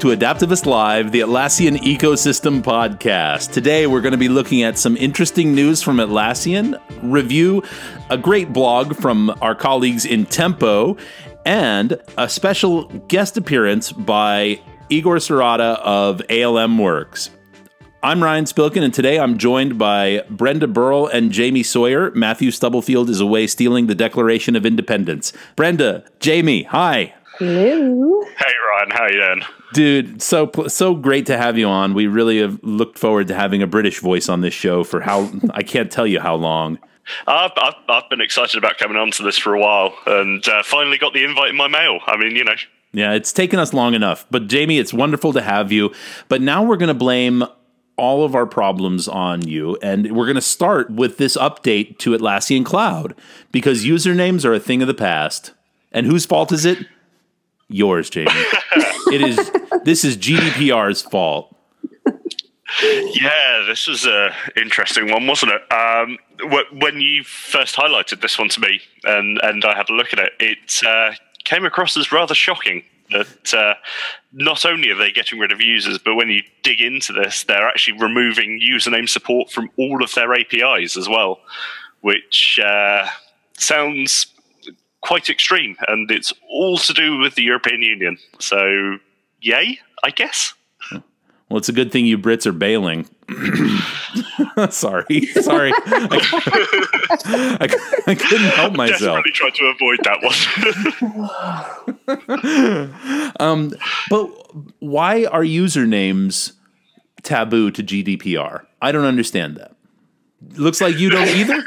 Hello and welcome to Adaptavist Live, the Atlassian Ecosystem Podcast. Today we're going to be looking at some interesting news from Atlassian, review a great blog from our colleagues in Tempo, and a special guest appearance by Igor Sereda of ALM Works. I'm Ryan Spilkin, and today I'm joined by Brenda Burrell and Jamie Sawyer. Matthew Stubblefield is away stealing the Declaration of Independence. Brenda, Jamie, hi. Hello. Hey Ryan, how are you doing? Dude, so so great to have you on. We really have looked forward to having a British voice on this show for how I can't tell you how long. I've, I've, I've been excited about coming on to this for a while and uh, finally got the invite in my mail. I mean, you know. Yeah, it's taken us long enough. But Jamie, it's wonderful to have you. But now we're going to blame all of our problems on you. And we're going to start with this update to Atlassian Cloud because usernames are a thing of the past. And whose fault is it? Yours, Jamie. it is. This is GDPR's fault. Yeah, this was a interesting one, wasn't it? Um, when you first highlighted this one to me, and and I had a look at it, it uh, came across as rather shocking that uh, not only are they getting rid of users, but when you dig into this, they're actually removing username support from all of their APIs as well, which uh, sounds quite extreme. And it's all to do with the European Union. So, yay, I guess. Well, it's a good thing you Brits are bailing. sorry, sorry. I, I, I, couldn't help myself. Desperately tried to avoid that one. um, but why are usernames taboo to GDPR? I don't understand that. Looks like you don't either.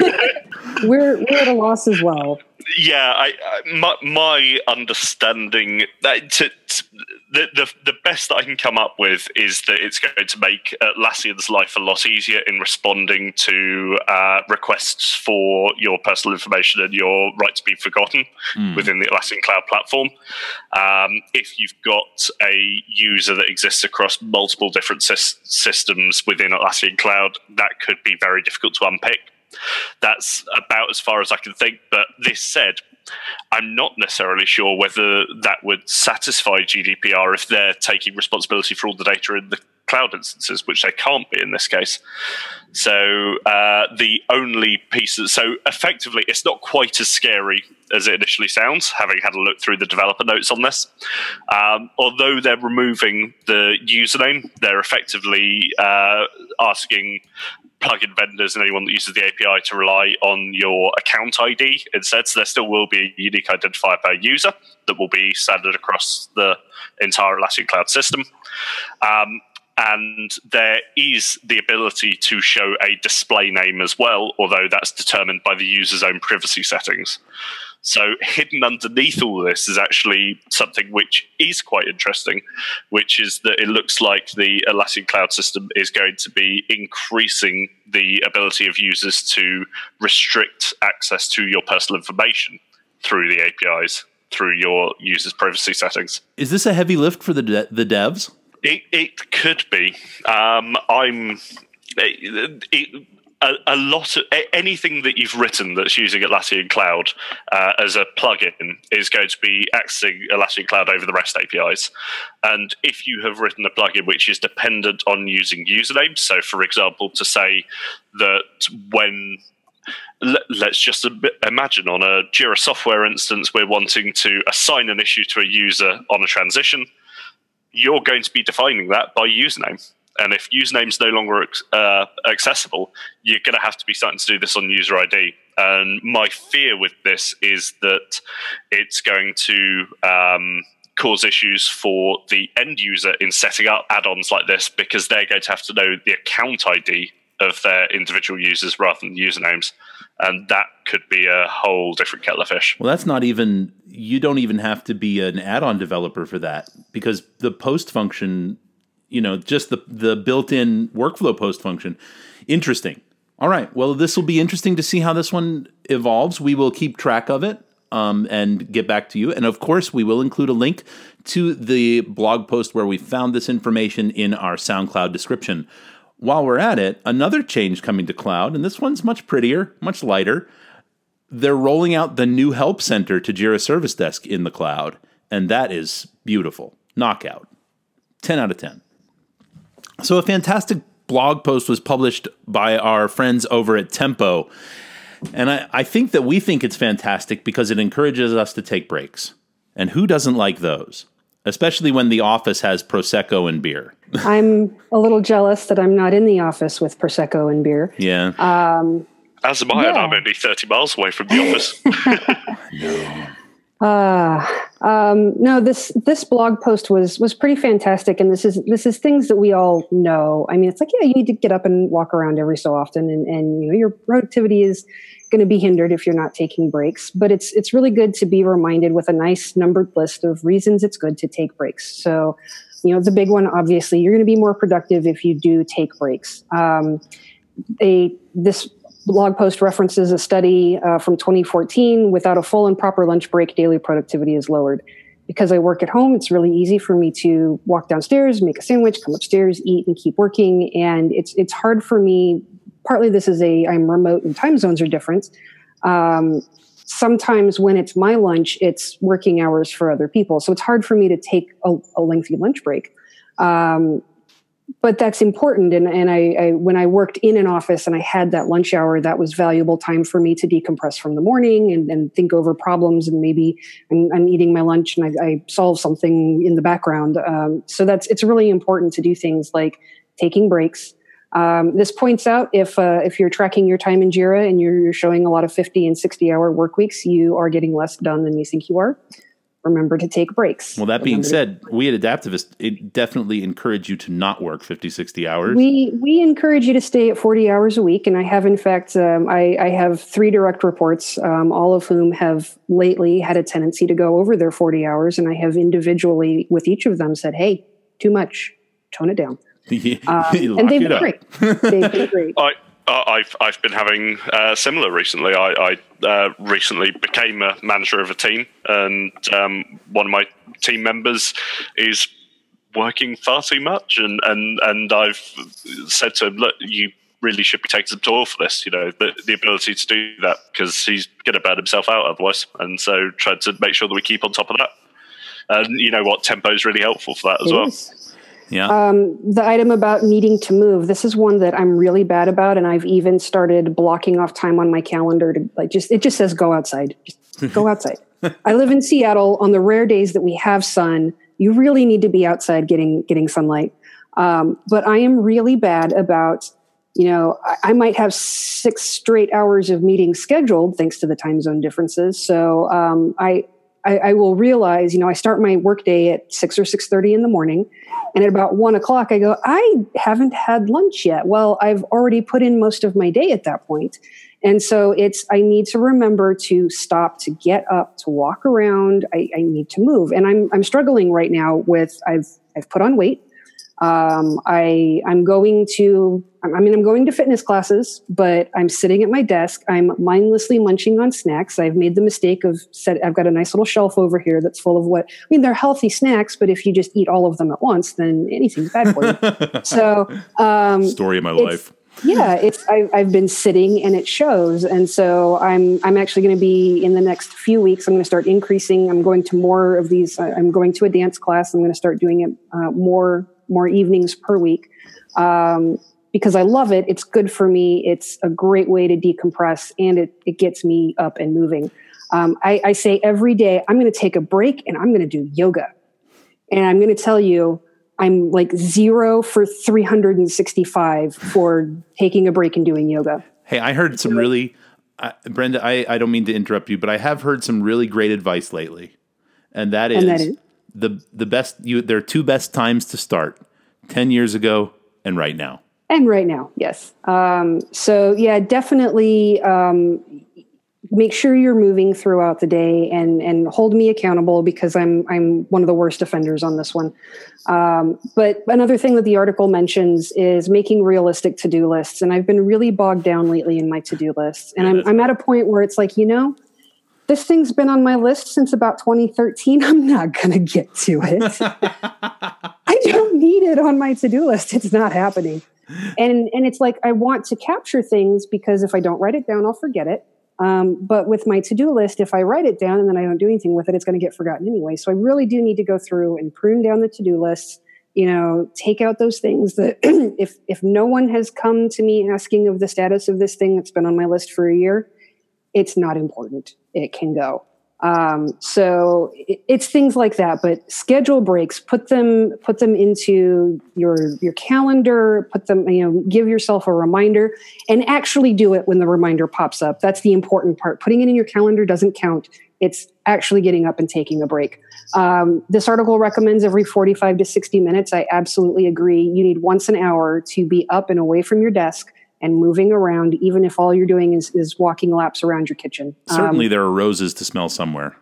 we're we're at a loss as well yeah, I, I, my, my understanding that to, to, the, the the best that I can come up with is that it's going to make Atlassian's life a lot easier in responding to uh, requests for your personal information and your right to be forgotten mm. within the Atlassian Cloud platform. Um, if you've got a user that exists across multiple different sy- systems within Atlassian Cloud, that could be very difficult to unpick. That's about as far as I can think. But this said, I'm not necessarily sure whether that would satisfy GDPR if they're taking responsibility for all the data in the cloud instances, which they can't be in this case. So uh, the only pieces, so effectively, it's not quite as scary as it initially sounds. Having had a look through the developer notes on this, um, although they're removing the username, they're effectively uh, asking plugin vendors and anyone that uses the API to rely on your account ID instead. So there still will be a unique identifier per user that will be standard across the entire Atlassian Cloud system. Um, and there is the ability to show a display name as well, although that's determined by the user's own privacy settings. So, hidden underneath all this is actually something which is quite interesting, which is that it looks like the Atlassian cloud system is going to be increasing the ability of users to restrict access to your personal information through the APIs, through your users' privacy settings. Is this a heavy lift for the de- the devs? It, it could be. Um, I'm. It, it, a, a, lot of anything that you've written that's using Atlassian Cloud uh, as a plugin is going to be accessing Atlassian Cloud over the REST APIs. And if you have written a plugin which is dependent on using usernames, so for example, to say that when let's just imagine on a Jira software instance, we're wanting to assign an issue to a user on a transition. You're going to be defining that by username. And if username's no longer uh, accessible, you're going to have to be starting to do this on user ID. And my fear with this is that it's going to um, cause issues for the end user in setting up add-ons like this because they're going to have to know the account ID of their individual users rather than usernames. And that could be a whole different kettle of fish. Well, that's not even, you don't even have to be an add on developer for that because the post function you know, just the the built-in workflow post function. Interesting. All right. Well, this will be interesting to see how this one evolves. We will keep track of it um, and get back to you. And of course, we will include a link to the blog post where we found this information in our SoundCloud description. While we're at it, another change coming to cloud, and this one's much prettier, much lighter. They're rolling out the new Help Center to Jira Service Desk in the cloud, and that is beautiful. knockout. 10 out of 10. So, a fantastic blog post was published by our friends over at Tempo. And I, I think that we think it's fantastic because it encourages us to take breaks. And who doesn't like those? Especially when the office has Prosecco and beer. I'm a little jealous that I'm not in the office with Prosecco and beer. Yeah. Um, As am I, and Yeah. I'm only 30 miles away from the office. Uh, um, no, this this blog post was was pretty fantastic, and this is this is things that we all know. I mean, it's like yeah, you need to get up and walk around every so often, and and you know your productivity is going to be hindered if you're not taking breaks. But it's it's really good to be reminded with a nice numbered list of reasons it's good to take breaks. So, you know, the big one, obviously, you're going to be more productive if you do take breaks. Um, a this blog post references a study uh, from 2014 without a full and proper lunch break daily productivity is lowered. Because i work at home it's really easy for me to walk downstairs make a sandwich come upstairs eat and keep working. And it's it's hard for me partly this is a i'm remote and time zones are different. Um, sometimes when it's my lunch it's working hours for other people. So it's hard for me to take a, a lengthy lunch break. Um, but that's important. And, and I, I, when I worked in an office and I had that lunch hour, that was valuable time for me to decompress from the morning and, and think over problems. And maybe I'm, I'm eating my lunch and I, I solve something in the background. Um, so that's, it's really important to do things like taking breaks. Um, this points out if, uh, if you're tracking your time in Jira and you're, you're showing a lot of 50 and 60 hour work weeks, you are getting less done than you think you are. Remember to take breaks. Well, that being Remember to- said, we at Adaptavist it definitely encourage you to not work 50, 60 hours. We we encourage you to stay at forty hours a week, and I have in fact um, I, I have three direct reports, um, all of whom have lately had a tendency to go over their forty hours, and I have individually with each of them said, "Hey, too much, tone it down," um, and they've it been great. They've been great. I- I've I've been having uh, similar recently. I, I uh, recently became a manager of a team, and um, one of my team members is working far too much, and and and I've said to him, look, you really should be taking some toil for this. You know, the, the ability to do that because he's going to burn himself out otherwise. And so, tried to make sure that we keep on top of that. And you know what, tempo is really helpful for that as well. Yeah. Um, the item about needing to move. This is one that I'm really bad about, and I've even started blocking off time on my calendar to like just. It just says go outside. Just go outside. I live in Seattle. On the rare days that we have sun, you really need to be outside getting getting sunlight. Um, but I am really bad about. You know, I, I might have six straight hours of meetings scheduled thanks to the time zone differences. So um, I, I, I will realize, you know, I start my workday at six or six thirty in the morning, and at about one o'clock, I go, I haven't had lunch yet. Well, I've already put in most of my day at that. And so it's, I need to remember to stop, to get up, to walk around. I, I need to move. And I'm, I'm struggling right now with, I've, I've put on weight. Um, I, I'm going to, I mean, I'm going to fitness classes, but I'm sitting at my desk. I'm mindlessly munching on snacks. I've made the mistake of set, I've got a nice little shelf over here that's full of what, I mean, they're healthy snacks, but if you just eat all of them at once, then anything's bad for you. so, um, Story of my life. yeah, it's I, I've been sitting and it shows, and so I'm I'm actually going to be in the next few weeks. I'm going to start increasing. I'm going to more of these. I'm going to a dance class. I'm going to start doing it uh, more more evenings per week um, because I love it. It's good for me. It's a great way to decompress, and it it gets me up and moving. Um, I, I say every day I'm going to take a break and I'm going to do yoga, and I'm going to tell you. I'm like zero for 365 for taking a break and doing yoga. Hey, I heard some really, uh, Brenda. I, I don't mean to interrupt you, but I have heard some really great advice lately, and that is, And that is? The the best. You there are two best times to start: ten years ago and right now. And right now, yes. Um, so yeah, definitely um, make sure you're moving throughout the day and and hold me accountable because I'm I'm one of the worst offenders on this one. Um, but another thing that the article mentions is making realistic to do lists, and I've been really bogged down lately in my to do lists, and Yeah, I'm I'm at a point where it's like you know. This thing's been on my list since about 2013. I'm not going to get to it. I don't need it on my to-do list. It's not happening. And and it's like I want to capture things because if I don't write it down, I'll forget it. Um, but with my to do list, if I write it down and then I don't do anything with it, it's going to get forgotten anyway. So I really do need to go through and prune down the to do list. You know, take out those things that if if no one has come to me asking of the status of this thing that's been on my list for a year, it's not important. It can go. Um, so it, it's things like that. But schedule breaks, put them put them into your your calendar. Put them, you know, give yourself a reminder, and actually do it when the reminder pops up. That's the important part. Putting it in your calendar doesn't count. It's actually getting up and taking a break. Um, this article recommends every 45 to 60 minutes. I absolutely agree. You need once an hour to be up and away from your desk and moving around, even if all you're doing is, is walking laps around your kitchen. Certainly, um, there are roses to smell somewhere.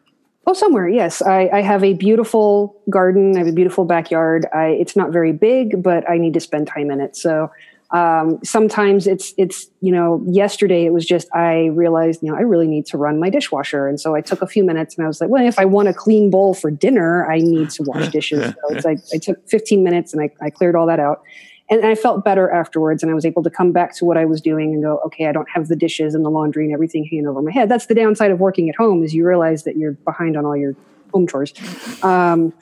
Oh, somewhere, yes. I, I, have a beautiful garden. I have a beautiful backyard. I, it's not very big, but I need to spend time in it. So um, sometimes it's it's you know yesterday it was just I realized you know I really need to run my dishwasher, and so I took a few minutes and I was like, well, if I want a clean bowl for dinner, I need to wash dishes. so it's like I took 15 minutes and I, I cleared all that out and I felt better afterwards. And I was able to come back to what I was doing and go, okay, I don't have the dishes and the laundry and everything hanging over my head. That's the downside of working at home is you realize that you're behind on all your home chores. Um,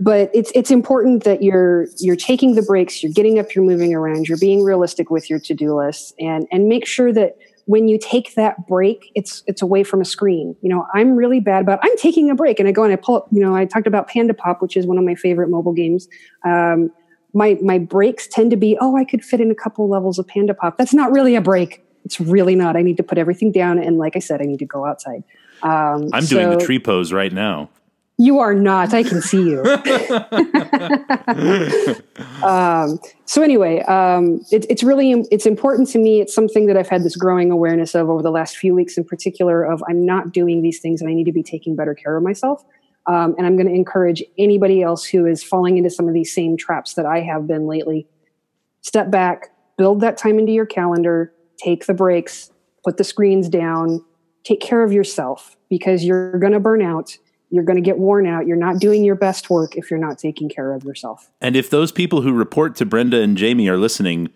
but it's it's important that you're you're taking the breaks, you're getting up, you're moving around, you're being realistic with your to-do lists, and and make sure that when you take that break, it's it's away from a screen. You know, I'm really bad about I'm taking a break, and I go and I pull up. You know, I talked about Panda Pop, which is one of my favorite mobile games. Um, my my breaks tend to be oh i could fit in a couple levels of panda pop. That's not really a break. It's really not. I need to put everything down and like i said i need to go outside. Um, i'm so doing the tree pose right now. You are not. I can see you. Um, so anyway um, it, it's really it's important to me. It's something that i've had this growing awareness of over the last few weeks in particular of i'm not doing these things and i need to be taking better care of myself um, and I'm going to encourage anybody else who is falling into some of these same traps that I have been lately. Step back, build that time into your calendar, take the breaks, put the screens down, take care of yourself because you're going to burn out. You're going to get worn out. You're not doing your best work if you're not taking care of yourself. And if those people who report to Brenda and Jamie are listening,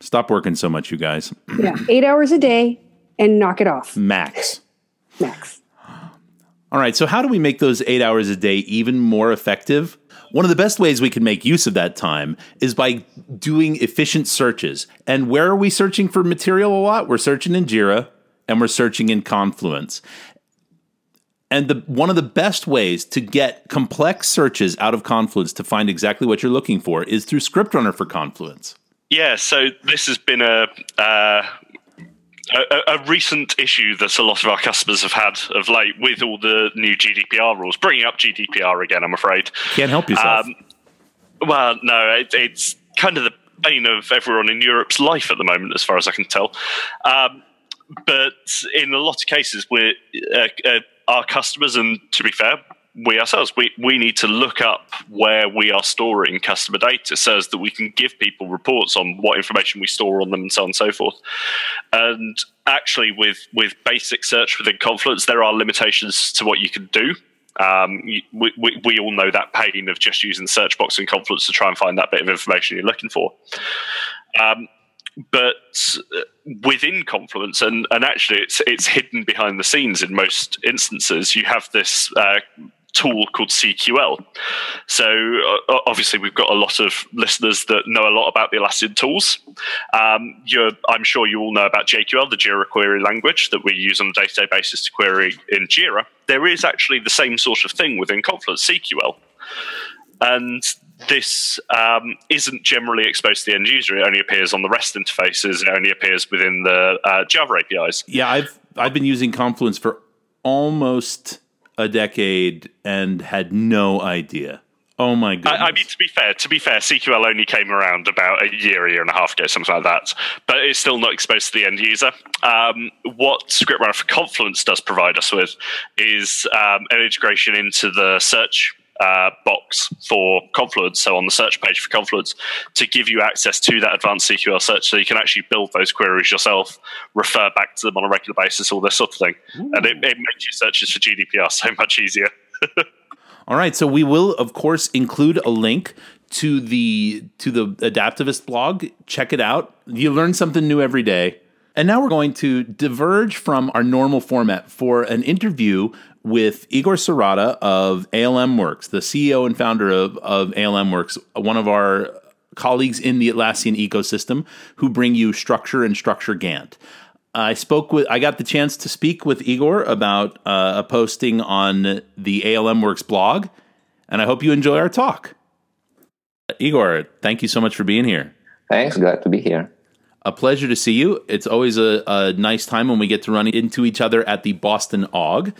stop working so much, you guys. yeah, eight hours a day and knock it off. Max. Max. All right, so how do we make those eight hours a day even more effective? One of the best ways we can make use of that time is by doing efficient searches. And where are we searching for material a lot? We're searching in Jira and we're searching in Confluence. And the, one of the best ways to get complex searches out of Confluence to find exactly what you're looking for is through ScriptRunner for Confluence. Yeah, so this has been a uh, a, a, recent issue that a lot of our customers have had of late with all the new GDPR rules, bringing up GDPR again, I'm afraid. Can't help yourself. Um, well, no, it, it's kind of the bane of everyone in Europe's life at the moment, as far as I can tell. Um, but in a lot of cases, we're uh, uh, our customers, and to be fair, we ourselves we, we need to look up where we are storing customer data so that we can give people reports on what information we store on them and so on and so forth and actually with with basic search within confluence there are limitations to what you can do um, we, we, we, all know that pain of just using search box in confluence to try and find that bit of information you're looking for um, but within Confluence, and, and actually it's it's hidden behind the scenes in most instances. You have this uh, tool called CQL. So uh, obviously, we've got a lot of listeners that know a lot about the Atlassian tools. Um, I'm sure you all know about JQL, the Jira query language that we use on a day-to-day basis to query in Jira. There is actually the same sort of thing within Confluence, CQL. And this um, isn't generally exposed to the end user. It only appears on the REST interfaces. It only appears within the uh, Java APIs. Yeah, I've I've been using Confluence for almost a decade and had no idea. Oh my god! I, I, mean, to be fair, to be fair, CQL only came around about a year, a year and a half ago, something like that. But it's still not exposed to the end user. Um, what ScriptRunner for Confluence does provide us with is um, an integration into the search uh, box for Confluence, so on the search page for Confluence, to give you access to that advanced CQL search so you can actually build those queries yourself, refer back to them on a regular basis, all this sort of thing. Ooh. And it, it makes your searches for GDPR so much easier. all right, so we will, of course, include a link to the to the adaptavist blog. Check it out. You learn something new every day. And now we're going to diverge from our normal format for an interview with Igor Sereda of ALM Works, the CEO and founder of, of ALM Works, one of our colleagues in the Atlassian ecosystem who bring you Structure and Structure Gantt. I spoke with, I got the chance to speak with Igor about uh, a posting on the ALM Works blog, and I hope you enjoy our talk. Igor, thank you so much for being here. Thanks, glad to be here. A pleasure to see you. It's always a, a nice time when we get to run into each other at the Boston AUG.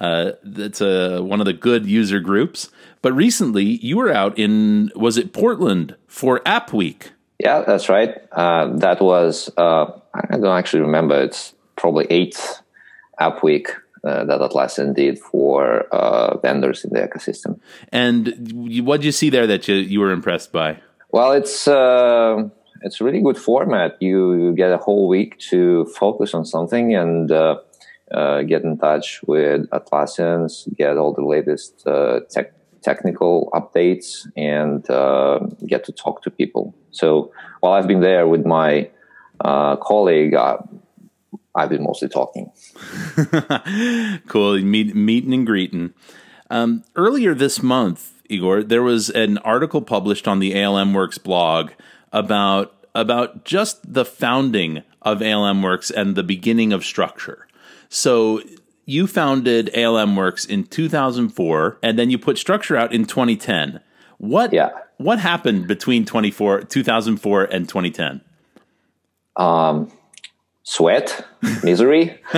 Uh, that's a, one of the good user groups. But recently, you were out in, was it Portland for App Week? Yeah, that's right. Uh, that was, uh, I don't actually remember, it's probably eighth App Week uh, that Atlassian did for uh, vendors in the ecosystem. And what did you see there that you, you were impressed by? Well, it's uh, it's a really good format. You, you, get a whole week to focus on something and uh, get in touch with Atlassians, get all the latest uh, tech, technical updates, and uh, get to talk to people. So while I've been there with my uh, colleague, uh, I've been mostly talking. cool, Meet, meeting and greeting. Um, earlier this month, Igor, there was an article published on the ALM Works blog about about just the founding of ALM Works and the beginning of structure. So you founded ALM Works in 2004 and then you put structure out in 2010. What yeah. what happened between 24 2004 and 2010? Um sweat, misery.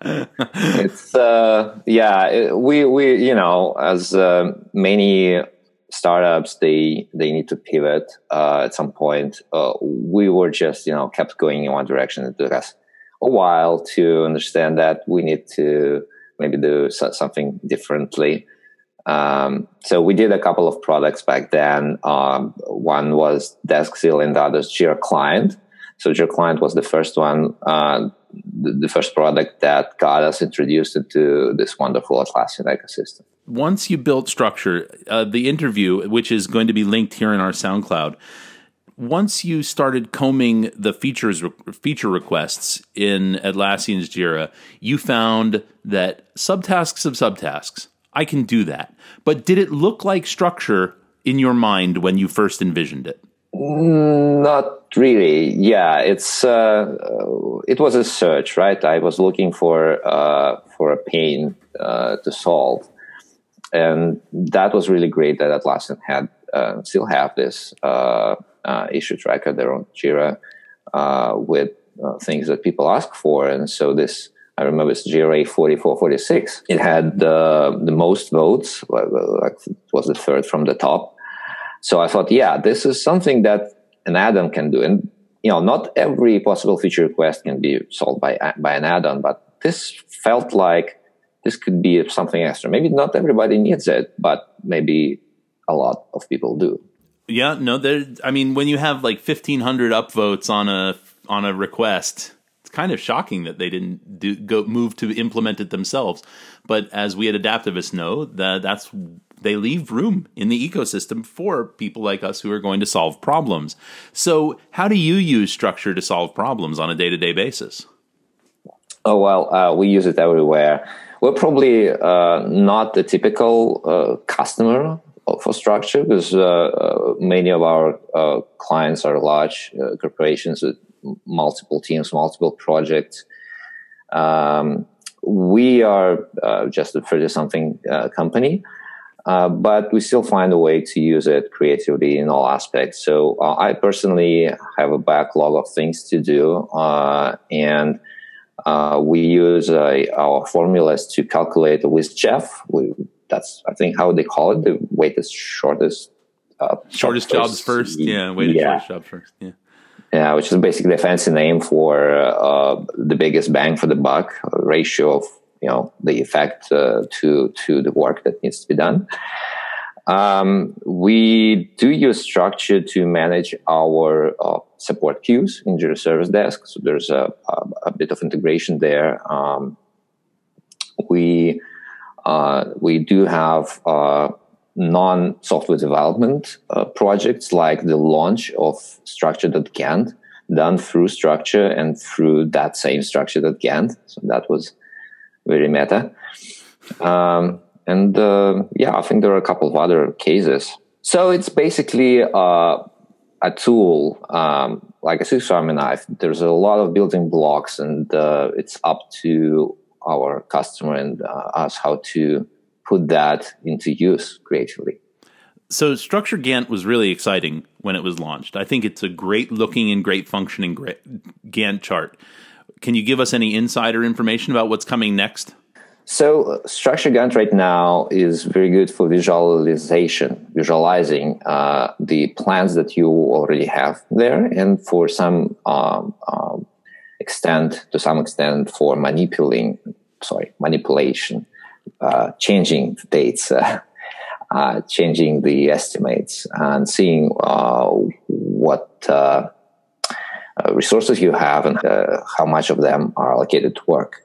it's uh yeah, it, we we you know as uh, many startups they they need to pivot uh, at some point. Uh, we were just you know kept going in one direction. It took us a while to understand that we need to maybe do something differently. Um, so we did a couple of products back then. Um, one was DeskZilla and the other Jira Client. So Jira Client was the first one, uh, the, the, first product that got us introduced into this wonderful Atlassian ecosystem once you built structure, uh, the interview, which is going to be linked here in our SoundCloud, once you started combing the features feature requests in Atlassian's Jira, you found that subtasks of subtasks, I can do that. But did it look like structure in your mind when you first envisioned it? Not really. Yeah, it's uh, it was a search, right? I was looking for uh, for a pain uh, to solve, and that was really great that Atlassian had uh, still have this uh, uh, issue tracker, their own Jira, uh, with uh, things that people ask for. And so this, I remember it's Jira 4446. It had the most votes, like it was the third from the top. So I thought, yeah, this is something that an add-on can do. And you know, not every possible feature request can be solved by by an add-on, but this felt like this could be something extra. Maybe not everybody needs it, but maybe a lot of people do. Yeah, no, there. I mean, when you have like fifteen hundred upvotes on a on a request, it's kind of shocking that they didn't do go move to implement it themselves. But as we at Adaptavists know, that that's they leave room in the ecosystem for people like us who are going to solve problems. So, how do you use structure to solve problems on a day to day basis? Oh well, uh, we use it everywhere we're probably uh, not the typical uh, customer for structure because uh, uh, many of our uh, clients are large corporations with multiple teams, multiple projects. Um, we are just a 30 something company. Uh, but we still find a way to use it creatively in all aspects. So uh, I personally have a backlog of things to do, uh, and we use our formulas to calculate with WSJF. We, that's I think how they call it the weighted shortest uh, shortest jobs first. Yeah, weighted yeah. shortest jobs first. Yeah. Yeah, which is basically a fancy name for uh, the biggest bang for the buck ratio of you know the effect uh, to to the work that needs to be done. Um, we do use structure to manage our uh, support queues in Jira Service Desk. So there's a, a, a bit of integration there. Um, we we do have uh, non-software development uh, projects like the launch of Structure.Gantt. done through structure and through that same structure that So that was very meta. Um, and uh, yeah, I think there are a couple of other cases. So it's basically uh, a tool um, like a Swiss Army knife. There's a lot of building blocks, and uh, it's up to our customer and uh, us how to put that into use creatively. So, Structure Gantt was really exciting when it was launched. I think it's a great looking and great functioning Gantt chart. Can you give us any insider information about what's coming next? So, uh, Structure Gantt right now is very good for visualization, visualizing uh, the plans that you already have there, and for some um, um, extent, to some extent, for manipulating, sorry, manipulation, uh, changing dates, uh, uh, changing the estimates, and seeing uh, what resources you have and how much of them are allocated to work.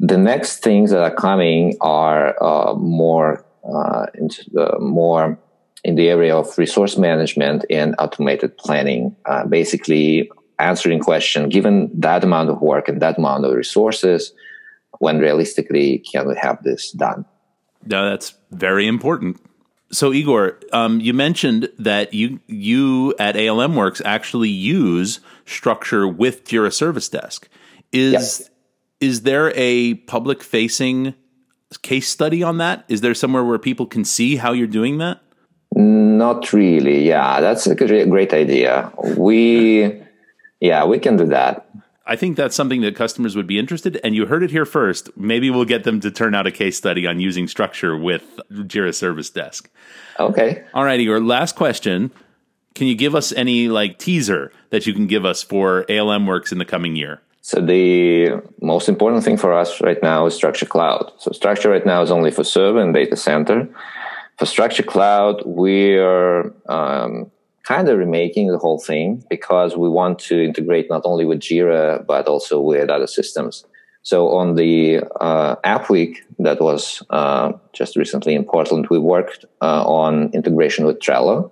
The next things that are coming are uh, more uh, into the more in the area of resource management and automated planning. Uh, basically, answering question: given that amount of work and that amount of resources, when realistically can we have this done? No, that's very important. So, Igor, um, you mentioned that you you at ALM Works actually use structure with Jira Service Desk. Is yes is there a public facing case study on that? Is there somewhere where people can see how you're doing that? Not really. Yeah, that's a great idea. We, yeah, we can do that. I think that's something that customers would be interested. And you heard it here first. Maybe we'll get them to turn out a case study on using structure with Jira Service Desk. Okay. All right, Igor. Last question. Can you give us any like teaser that you can give us for ALM Works in the coming year? So the most important thing for us right now is Structure Cloud. So Structure right now is only for server and data center. For Structure Cloud, we are um, kind of remaking the whole thing because we want to integrate not only with Jira but also with other systems. So on the uh, App Week that was uh, just recently in Portland, we worked uh, on integration with Trello.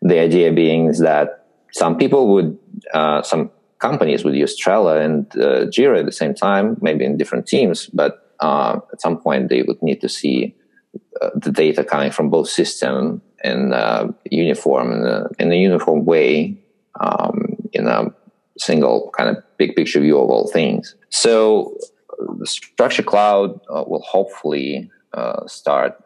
The idea being is that some people would, uh, some companies would use Trello and uh, Jira at the same time, maybe in different teams, but uh, at some point they would need to see the data coming from both system in uh, uniform in a, in a, uniform way um, in a single kind of big picture view of all things. So the structure cloud uh, will hopefully uh, start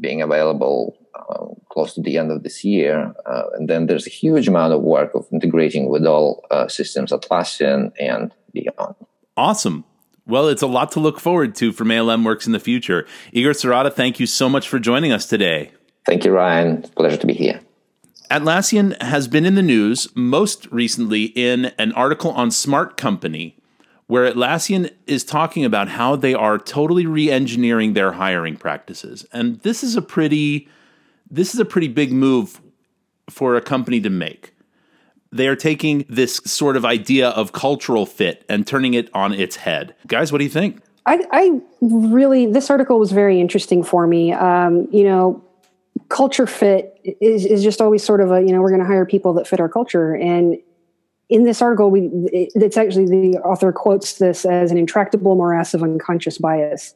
being available uh, close to the end of this year. Uh, and then there's a huge amount of work of integrating with all uh, systems, Atlassian and beyond. Awesome. Well, it's a lot to look forward to from ALM Works in the future. Igor Sereda, thank you so much for joining us today. Thank you, Ryan. Pleasure to be here. Atlassian has been in the news most recently in an article on Smart Company, where Atlassian is talking about how they are totally re engineering their hiring practices. And this is a pretty this is a pretty big move for a company to make. They are taking this sort of idea of cultural fit and turning it on its head. Guys, what do you think? I, I really, this article was very interesting for me. Um, you know, culture fit is, is just always sort of a, you know, we're going to hire people that fit our culture. And in this article, we, it's actually the author quotes this as an intractable morass of unconscious bias.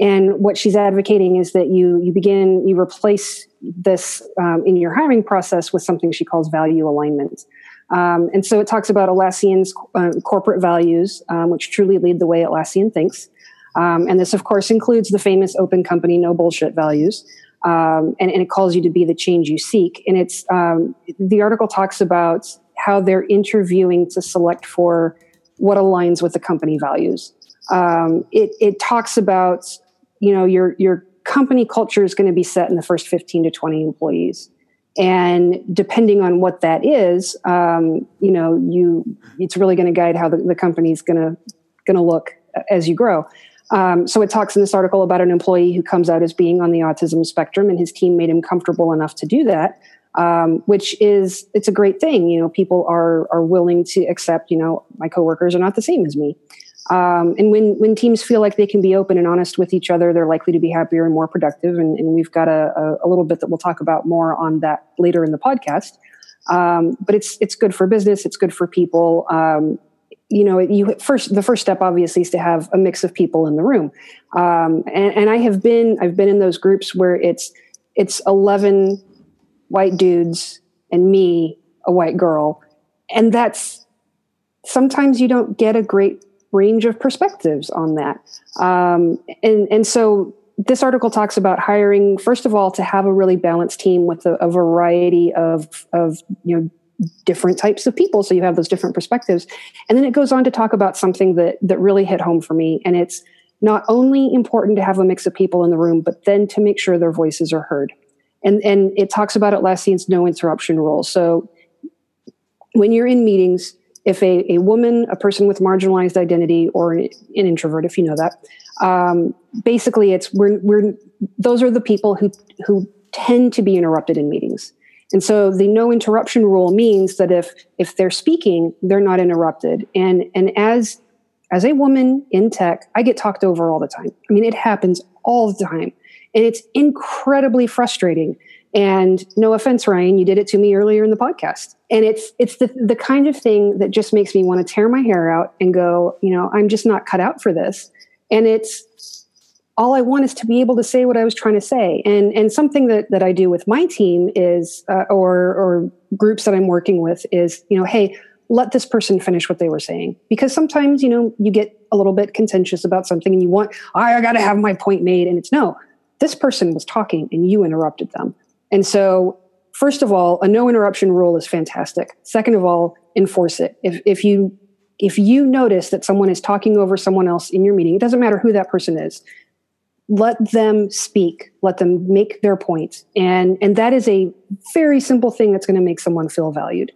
And what she's advocating is that you you begin you replace this um, in your hiring process with something she calls value alignment. Um, and so it talks about Atlassian's uh, corporate values, um, which truly lead the way Atlassian thinks. Um, and this, of course, includes the famous open company, no bullshit values. Um, and, and, it calls you to be the change you seek. And it's um, the article talks about how they're interviewing to select for what aligns with the company values. it, it talks about you know your your company culture is going to be set in the first 15 to 20 employees and depending on what that is um, you know you it's really going to guide how the, the company is going to going to look as you grow. Um, so it talks in this article about an employee who comes out as being on the autism spectrum and his team made him comfortable enough to do that um, which is it's a great thing. You know people are are willing to accept you know my coworkers are not the same as me um, and when when teams feel like they can be open and honest with each other, they're likely to be happier and more productive. And, and we've got a, a, little bit that we'll talk about more on that later in the podcast. Um, but it's it's good for business. It's good for people. Um, you know, you first the first step obviously is to have a mix of people in the room. Um, and, and I have been I've been in those groups where it's it's eleven white dudes and me, a white girl, and that's sometimes you don't get a great range of perspectives on that. Um, and and so this article talks about hiring first of all to have a really balanced team with a, a variety of of you know different types of people so you have those different perspectives. And then it goes on to talk about something that that really hit home for me and it's not only important to have a mix of people in the room but then to make sure their voices are heard. And and it talks about Atlassian's no interruption rule. So when you're in meetings if a, a woman a person with marginalized identity or an introvert if you know that um, basically it's we're, we're those are the people who who tend to be interrupted in meetings. And so the no interruption rule means that if if they're speaking they're not interrupted. And and as as a woman in tech i get talked over all the time. I mean it happens all the time. And it's incredibly frustrating and no offense ryan you did it to me earlier in the podcast and it's it's the, the kind of thing that just makes me want to tear my hair out and go you know i'm just not cut out for this and it's all I want is to be able to say what I was trying to say. And and something that that I do with my team is, uh, or or groups that I'm working with is, you know, hey, let this person finish what they were saying because sometimes you know you get a little bit contentious about something and you want I got to have my point made, and it's no, this person was talking and you interrupted them. And so, first of all, a no interruption rule is fantastic. Second of all, enforce it. If if you if you notice that someone is talking over someone else in your meeting, it doesn't matter who that person is, let them speak, let them make their point. And, and that is a very simple thing that's going to make someone feel valued.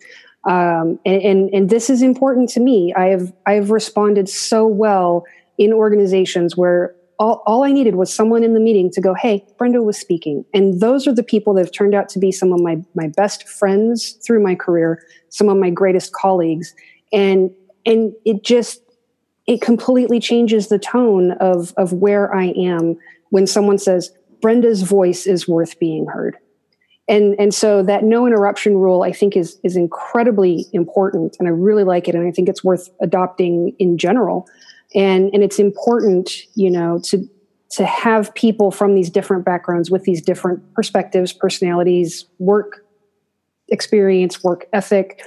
Um, and, and, and this is important to me. I have, I have responded so well in organizations where all, all I needed was someone in the meeting to go, Hey, Brenda was speaking. And those are the people that have turned out to be some of my, my best friends through my career, some of my greatest colleagues. And and it just it completely changes the tone of of where I am when someone says Brenda's voice is worth being heard. And and so that no interruption rule I think is is incredibly important and I really like it and I think it's worth adopting in general. And and it's important, you know, to to have people from these different backgrounds with these different perspectives, personalities, work experience, work ethic,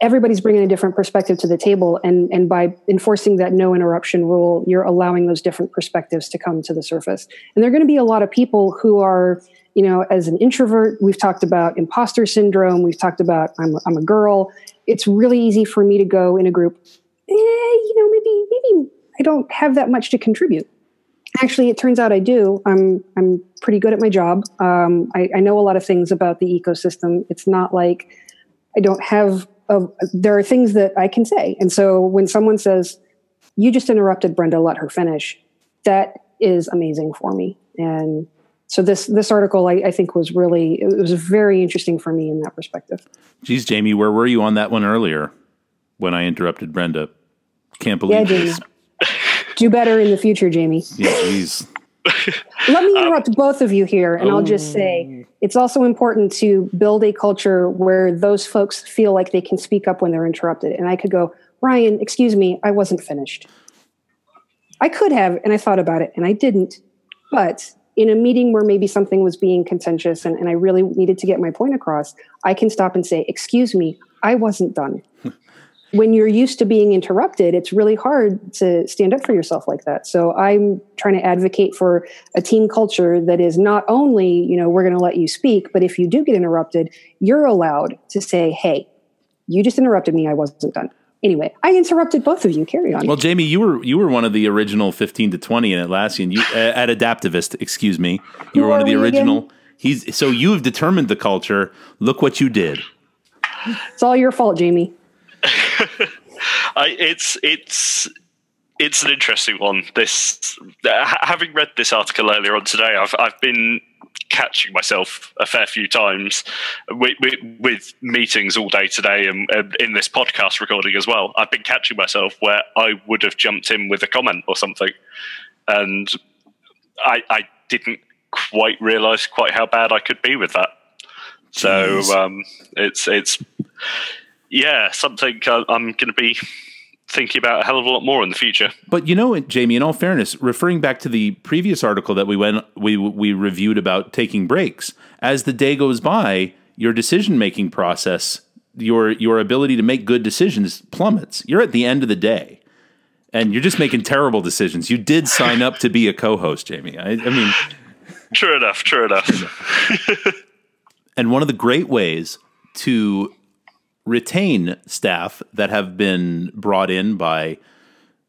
everybody's bringing a different perspective to the table. And and by enforcing that no interruption rule you're allowing those different perspectives to come to the surface. And there are going to be a lot of people who are you know as an introvert we've talked about imposter syndrome we've talked about i'm, I'm a girl. It's really easy for me to go in a group eh, you know maybe maybe i don't have that much to contribute actually it turns out i do i'm i'm pretty good at my job um, I, I know a lot of things about the ecosystem it's not like i don't have of there are things that I can say. And so when someone says, you just interrupted Brenda, let her finish, that is amazing for me. And so this this article I, I, think was really it was very interesting for me in that perspective. Geez, Jamie, where were you on that one earlier when I interrupted Brenda? Can't believe yeah, Jamie. Do better in the future, Jamie. Yeah, geez. Let me interrupt um, both of you here, and oh. I'll just say oh. it's also important to build a culture where those folks feel like they can speak up when they're interrupted. And I could go, Ryan, excuse me, I wasn't finished. I could have, and I thought about it, and I didn't. But in a meeting where maybe something was being contentious and, and I really needed to get my point across, I can stop and say, Excuse me, I wasn't done. when you're used to being interrupted, it's really hard to stand up for yourself like that. So I'm trying to advocate for a team culture that is not only, you know, we're going to let you speak, but if you do get interrupted, you're allowed to say, hey, you just interrupted me. I wasn't done. Anyway, I interrupted both of you. Carry on. Well, Jamie, you were you were one of the original fifteen to twenty in Atlassian. You uh, at Adaptavist, excuse me. You Who were one of the original. Again? He's so you have determined the culture. Look what you did. It's all your fault, Jamie. I, it's it's it's an interesting one. This having read this article earlier on today, I've I've been catching myself a fair few times with, with, with meetings all day today and, and, in this podcast recording as well. I've been catching myself where I would have jumped in with a comment or something, and I, I didn't quite realize quite how bad I could be with that. So um, it's it's yeah something uh, I'm going to be thinking about a hell of a lot more in the future. But you know, Jamie, in all fairness, referring back to the previous article that we went we we reviewed about taking breaks, as the day goes by, your decision making process, your your ability to make good decisions plummets. You're at the end of the day. And you're just making terrible decisions. You did sign up to be a co-host, Jamie. I, I mean, true enough. True enough. and one of the great ways to retain staff that have been brought in by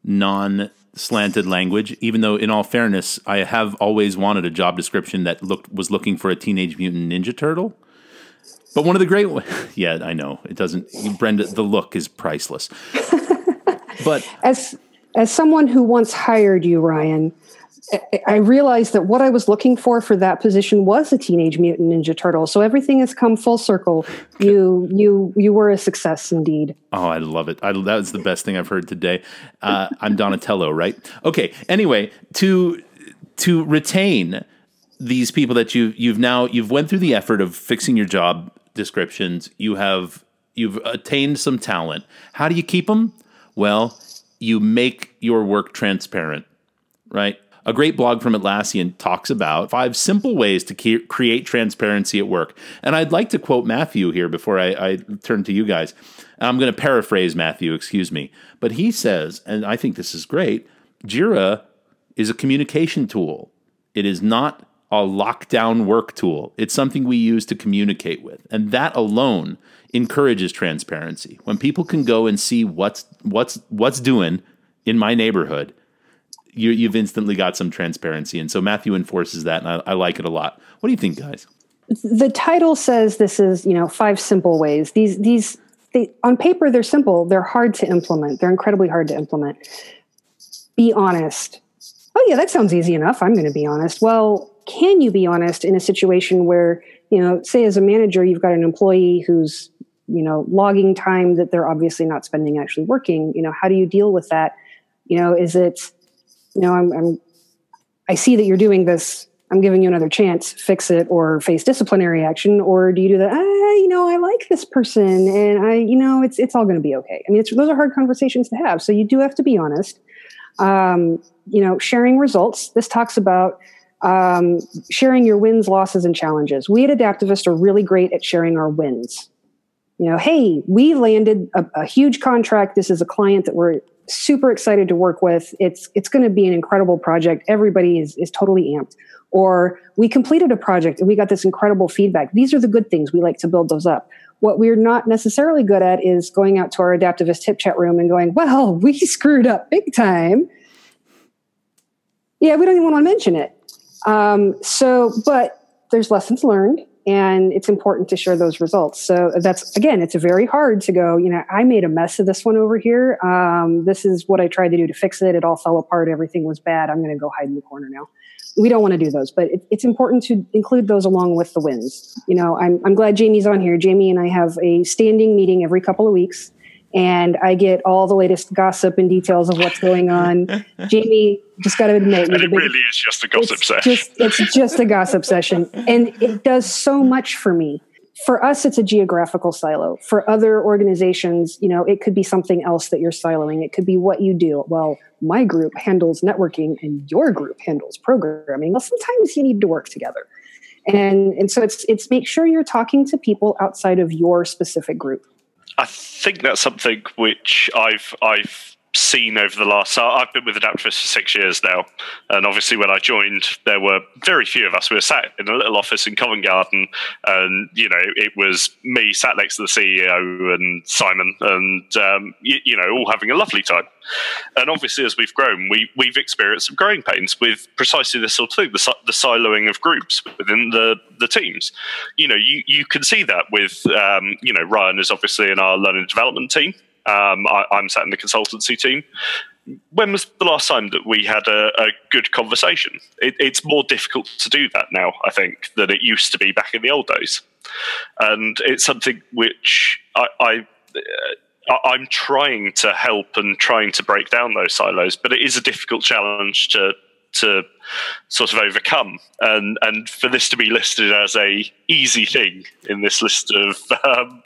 non slanted language even though in all fairness I have always wanted a job description that looked was looking for a teenage mutant ninja turtle. But one of the great yeah I know. It doesn't Brenda the look is priceless. But as as someone who once hired you Ryan I realized that what I was looking for for that position was a Teenage Mutant Ninja Turtle. So everything has come full circle. You you you were a success indeed. Oh, I love it. I, that was the best thing I've heard today. Uh, I'm Donatello, right? Okay. Anyway, to to retain these people that you you've now you've went through the effort of fixing your job descriptions. You have you've attained some talent. How do you keep them? Well, you make your work transparent, right? A great blog from Atlassian talks about five simple ways to ke- create transparency at work. And I'd like to quote Matthew here before I, I turn to you guys. I'm going to paraphrase Matthew, excuse me. But he says, and I think this is great Jira is a communication tool, it is not a lockdown work tool. It's something we use to communicate with. And that alone encourages transparency. When people can go and see what's what's what's doing in my neighborhood you, have instantly got some transparency. And so Matthew enforces that, and I, I like it a lot. What do you think, guys? The title says this is, you know, five simple ways. These, these, they, on paper, they're simple. They're hard to implement. They're incredibly hard to implement. Be honest. Oh, yeah, that sounds easy enough. I'm going to be honest. Well, can you be honest in a situation where, you know, say as a manager, you've got an employee who's, you know, logging time that they're obviously not spending actually working? You know, how do you deal with that? You know, is it, know, I'm, I'm I see that you're doing this. I'm giving you another chance. Fix it or face disciplinary action, or do you do that? Ah, you know, I like this person, and I, you know, it's it's all going to be okay. I mean, it's those are hard conversations to have. So you do have to be honest. Um, you know, sharing results. This talks about um, sharing your wins, losses, and challenges. We at Adaptavist are really great at sharing our wins. You know, hey, we landed a, a huge contract. This is a client that we're super excited to work with. It's it's going to be an incredible project. Everybody is is totally amped. Or we completed a project and we got this incredible feedback. These are the good things. We like to build those up. What we're not necessarily good at is going out to our adaptavist tip chat room and going, "Well, we screwed up big time." Yeah, we don't even want to mention it. Um, so, but there's lessons learned and it's important to share those results. So that's again it's very hard to go you know i made a mess of this one over here. Um, this is what i tried to do to fix it. It all fell apart. Everything was bad. I'm going to go hide in the corner now. We don't want to do those but it, it's important to include those along with the wins. You know I'm, I'm glad jamie's on here. Jamie and i have a standing meeting every couple of weeks and I get all the latest gossip and details of what's going on. Jamie, just got to admit, and it really is just a gossip session. Just, it's just a gossip session, and it does so much for me. For us, it's a geographical silo. For other organizations, you know, it could be something else that you're siloing. It could be what you do. Well, my group handles networking, and your group handles programming. Well, sometimes you need to work together, and and so it's it's make sure you're talking to people outside of your specific group. I think that's something which I've I've seen over the last. So I've been with Adaptavist for six years now, and obviously when I joined, there were very few of us. We were sat in a little office in Covent Garden, and you know it was me sat next to the CEO and Simon, and um, you, you, know all having a lovely time. And obviously, as we've grown, we we've experienced some growing pains with precisely this sort of thing, the, the siloing of groups within the the teams. You know, you you can see that with um, you know Ryan is obviously in our learning development team um, I, am sat in the consultancy team. When was the last time that we had a, a good conversation? It, it's more difficult to do that now, I think, than it used to be back in the old days. And it's something which I, I I'm trying to help and trying to break down those silos, but it is a difficult challenge to to sort of overcome. And and for this to be listed as a easy thing in this list of um,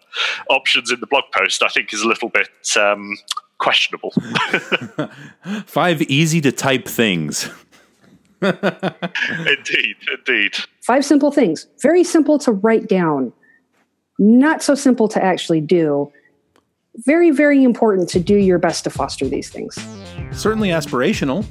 options in the blog post, I think is a little bit um, questionable. Five easy to type things. indeed, indeed. Five simple things. Very simple to write down. Not so simple to actually do. Very, very important to do your best to foster these things. Certainly aspirational.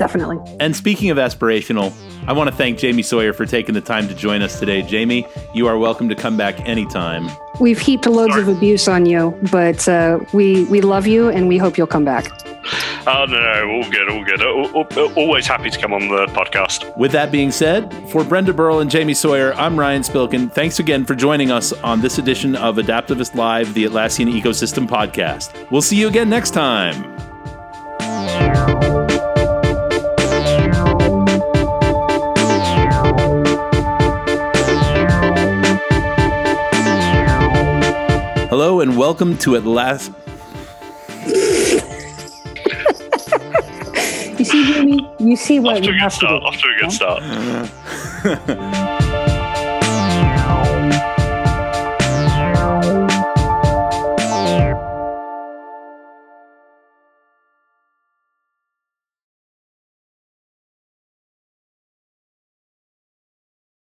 Definitely. And speaking of aspirational, I want to thank Jamie Sawyer for taking the time to join us today. Jamie, you are welcome to come back anytime. We've heaped loads Sorry. of abuse on you, but uh, we we love you and we hope you'll come back. Oh, no, no, all good, all good. Always happy to come on the podcast. With that being said, for Brenda Burrell and Jamie Sawyer, I'm Ryan Spilkin. Thanks again for joining us on this edition of Adaptavist Live, the Atlassian Ecosystem Podcast. We'll see you again next time. Hello and welcome to at last. You see, Jimmy, you see what off to a good start. Off to a good start.